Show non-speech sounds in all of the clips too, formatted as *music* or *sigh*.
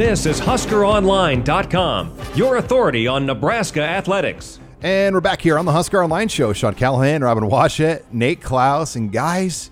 This is HuskerOnline.com, your authority on Nebraska athletics. And we're back here on the Husker Online Show. Sean Callahan, Robin Washut, Nate Clouse, and guys,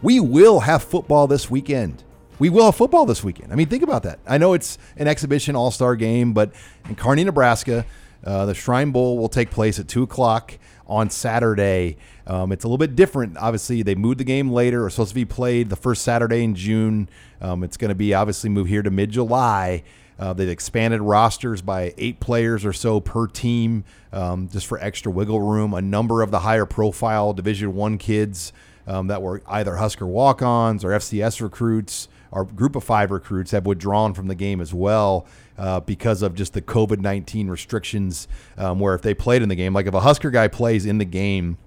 we will have football this weekend. We will have football this weekend. I mean, think about that. I know it's an exhibition all star game, but in Kearney, Nebraska, uh, the Shrine Bowl will take place at 2 o'clock on Saturday. Um, it's a little bit different. Obviously, they moved the game later. It's supposed to be played the first Saturday in June. Um, it's going to be obviously moved here to mid July. Uh, they've expanded rosters by eight players or so per team, um, just for extra wiggle room. A number of the higher profile Division One kids um, that were either Husker walk-ons or FCS recruits or Group of Five recruits have withdrawn from the game as well uh, because of just the COVID nineteen restrictions. Um, where if they played in the game, like if a Husker guy plays in the game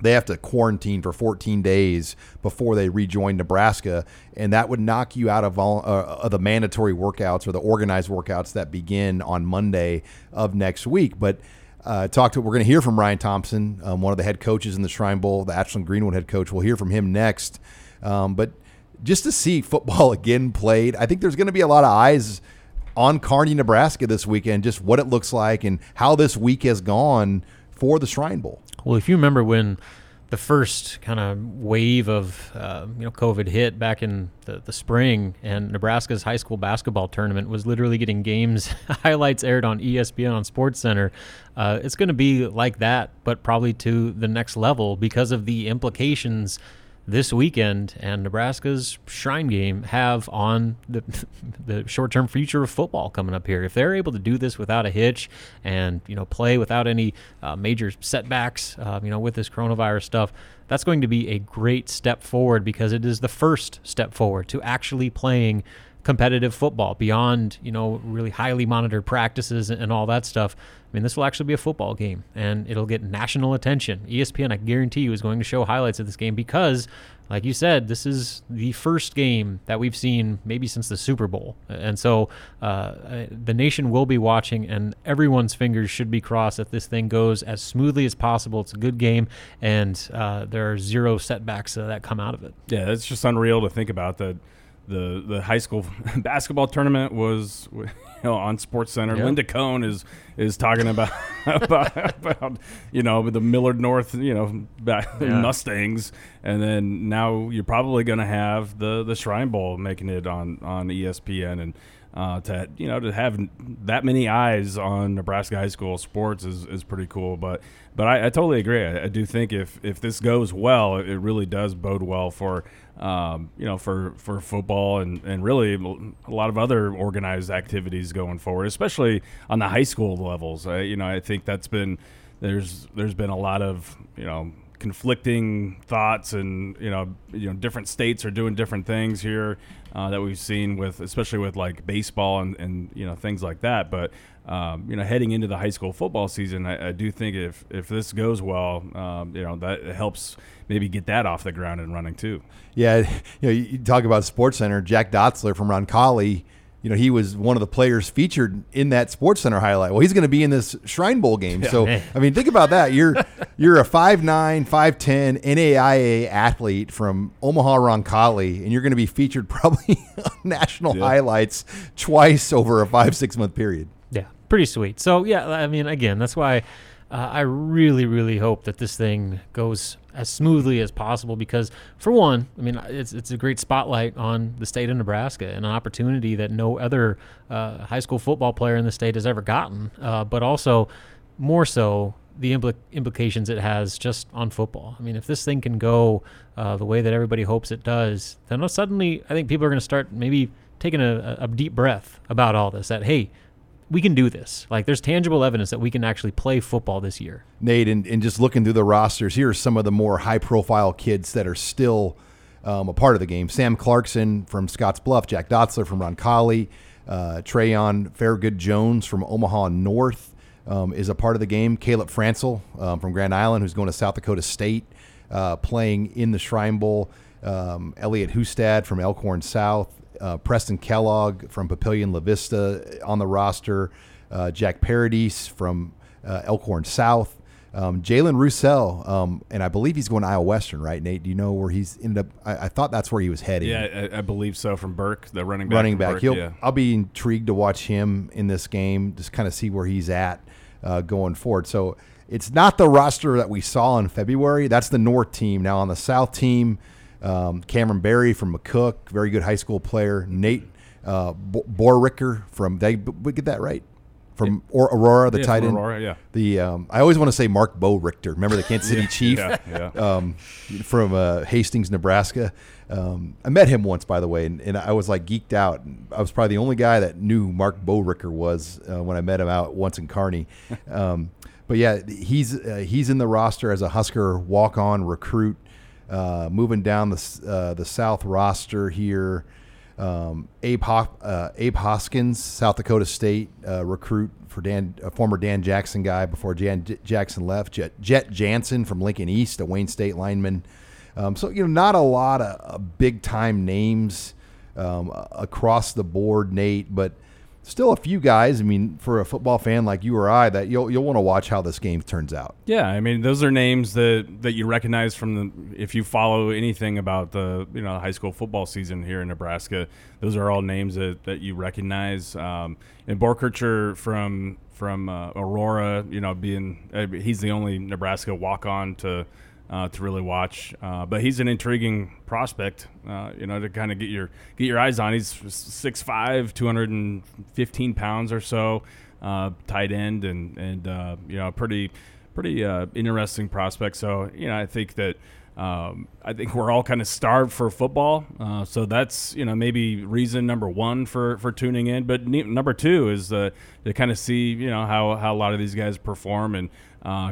they have to quarantine for 14 days before they rejoin Nebraska, and that would knock you out of, uh, the mandatory workouts or the organized workouts that begin on Monday of next week. But uh, talk to we're going to hear from Ryan Thompson, um, one of the head coaches in the Shrine Bowl, the Ashland Greenwood head coach. We'll hear from him next. Um, but just to see football *laughs* again played, I think there's going to be a lot of eyes on Kearney, Nebraska this weekend, just what it looks like and how this week has gone for the Shrine Bowl. Well, if you remember when the first kind of wave of uh, you know COVID hit back in the, the spring, and Nebraska's high school basketball tournament was literally getting games *laughs* highlights aired on ESPN on Sports Center. Uh, it's going to be like that, but probably to the next level because of the implications this weekend and Nebraska's Shrine game have on the, *laughs* the short-term future of football coming up here. If they're able to do this without a hitch and you know play without any uh, major setbacks, uh, you know with this coronavirus stuff, that's going to be a great step forward because it is the first step forward to actually playing competitive football beyond you know really highly monitored practices and all that stuff. I mean, this will actually be a football game, and it'll get national attention. ESPN, I guarantee you, is going to show highlights of this game because, like you said, this is the first game that we've seen maybe since the Super Bowl, and so uh, the nation will be watching, and everyone's fingers should be crossed that this thing goes as smoothly as possible. It's a good game, and uh, there are zero setbacks uh, that come out of it. Yeah, it's just unreal to think about that the the high school *laughs* basketball tournament was *laughs* you know on Sports Center. Yep. Linda Cohn is is talking about, *laughs* about, about you know the Millard North you know yeah. Mustangs, and then now you're probably going to have the the Shrine Bowl making it on on ESPN and. Uh, to you know to have that many eyes on Nebraska high school sports is, is pretty cool. But but I, I totally agree. I, I, do think if if this goes well, it really does bode well for um, you know, for, for football and, and really a lot of other organized activities going forward, especially on the high school levels. Uh, you know, I think that's been there's there's been a lot of you know conflicting thoughts and you know you know different states are doing different things here uh, that we've seen with especially with like baseball and, and you know things like that. But um, you know heading into the high school football season I, I do think if if this goes well um, you know that helps maybe get that off the ground and running too. Yeah you know you talk about sports center Jack Dotzler from Roncalli you know, he was one of the players featured in that Sports Center highlight. Well, he's going to be in this Shrine Bowl game. Yeah, so, man. I mean, think about that. You're *laughs* you're a 5'9", 5'10", NAIA athlete from Omaha Roncalli, and you're going to be featured *laughs* probably on national yeah. highlights twice over a five six month period. Yeah, pretty sweet. So, yeah, I mean, again, that's why uh, I really, really hope that this thing goes as smoothly as possible because, for one, I mean, it's, it's a great spotlight on the state of Nebraska and an opportunity that no other uh, high school football player in the state has ever gotten. Uh, but also, more so, the impl- implications it has just on football. I mean, if this thing can go uh, the way that everybody hopes it does, then suddenly I think people are going to start maybe taking a, a deep breath about all this. That hey, we can do this. Like there's tangible evidence that we can actually play football this year. Nate, and, and just looking through the rosters, here are some of the more high profile kids that are still um, a part of the game. Sam Clarkson from Scotts Bluff, Jack Dotzler from Roncalli, uh, Trayon Fairgood Jones from Omaha North um, is a part of the game. Caleb Francel um, from Grand Island, who's going to South Dakota State, uh, playing in the Shrine Bowl. Um, Elliot Hustad from Elkhorn South, uh, Preston Kellogg from Papillion La Vista on the roster, uh, Jack Paradis from uh, Elkhorn South, Um, Jalen Roussel, um, and I believe he's going to Iowa Western, right? Nate, do you know where he's ended up? I, I thought that's where he was heading. Yeah, I, I, believe so. From Burke, the running back. Running back. Burke, He'll, yeah. I'll be intrigued to watch him in this game, just kind of see where he's at uh, going forward. So it's not the roster that we saw in February. That's the North team. Now on the South team, um, Cameron Berry from McCook, very good high school player. Nate uh, Boerrichter from, did I get that right? from or Aurora, the yeah, tight end. Aurora, yeah. The um, I always want to say Mark Bo Richter. Remember the Kansas City *laughs* yeah, Chief yeah, yeah. Um, from uh, Hastings, Nebraska. Um, I met him once, by the way, and, and, I was like geeked out. I was probably the only guy that knew Mark Bo Richter was uh, when I met him out once in Kearney. *laughs* Um, but yeah, he's uh, he's in the roster as a Husker walk on recruit, uh, moving down the uh, the South roster here. Um, Abe, uh, Abe Hoskins, South Dakota State uh, recruit for Dan, a former Dan Jackson guy before Jan J- Jackson left. Jet, Jet Jansen from Lincoln East, a Wayne State lineman. Um, so you know, not a lot of, of big time names um, across the board, Nate, but still a few guys. I mean, for a football fan like you or I, that you'll you'll want to watch how this game turns out. Yeah, I mean, those are names that that you recognize from the if you follow anything about the you know high school football season here in Nebraska. Those are all names that, that you recognize. Um, and Boerrichter from from uh, Aurora, you know, being uh, he's the only Nebraska walk on to uh, to really watch. Uh, but he's an intriguing prospect, uh, you know, to kind of get your get your eyes on. He's 6'5", 215 pounds or so, uh, tight end, and and uh, you know, pretty pretty uh, interesting prospect. So you know, I think that. Um, I think we're all kind of starved for football, uh, so that's you know maybe reason number one for, for tuning in. But ne- number two is uh, to kind of see you know how, how a lot of these guys perform and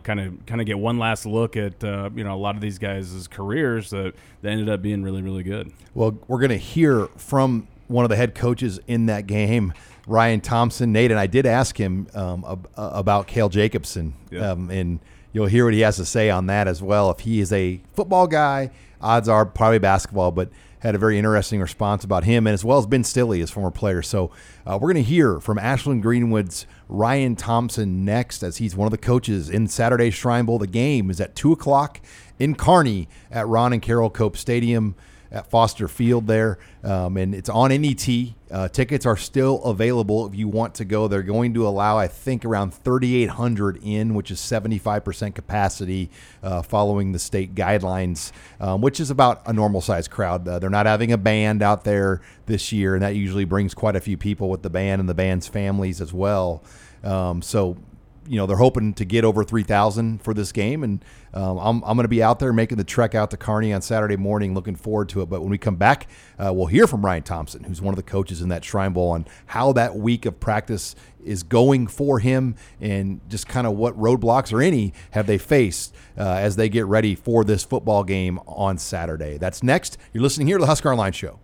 kind of kind of get one last look at uh, you know a lot of these guys' careers that, that ended up being really really good. Well, we're going to hear from one of the head coaches in that game, Ryan Thompson. Nate and I did ask him um, ab- about Cale Jacobson, Yeah. um, and you'll hear what he has to say on that as well. If he is a football guy, odds are probably basketball, but had a very interesting response about him, and as well as Ben Stille, his former player. So uh, we're going to hear from Ashland Greenwood's Ryan Thompson next, as he's one of the coaches in Saturday's Shrine Bowl. The game is at two o'clock in Kearney at Ron and Carol Cope Stadium at Foster Field there, um, and it's on NET. Uh, tickets are still available if you want to go. They're going to allow, I think, around 3,800 in, which is 75% capacity, uh, following the state guidelines, um, which is about a normal size crowd. Uh, they're not having a band out there this year, and that usually brings quite a few people with the band and the band's families as well. Um, so you know they're hoping to get over 3000 for this game. And um, i'm, I'm going to be out there making the trek out to kearney on saturday morning looking forward to it. But when we come back uh, we'll hear from ryan thompson who's one of the coaches in that shrine bowl on how that week of practice is going for him and just kind of what roadblocks or any have they faced uh, as they get ready for this football game on saturday. That's next. You're listening here to the husker online show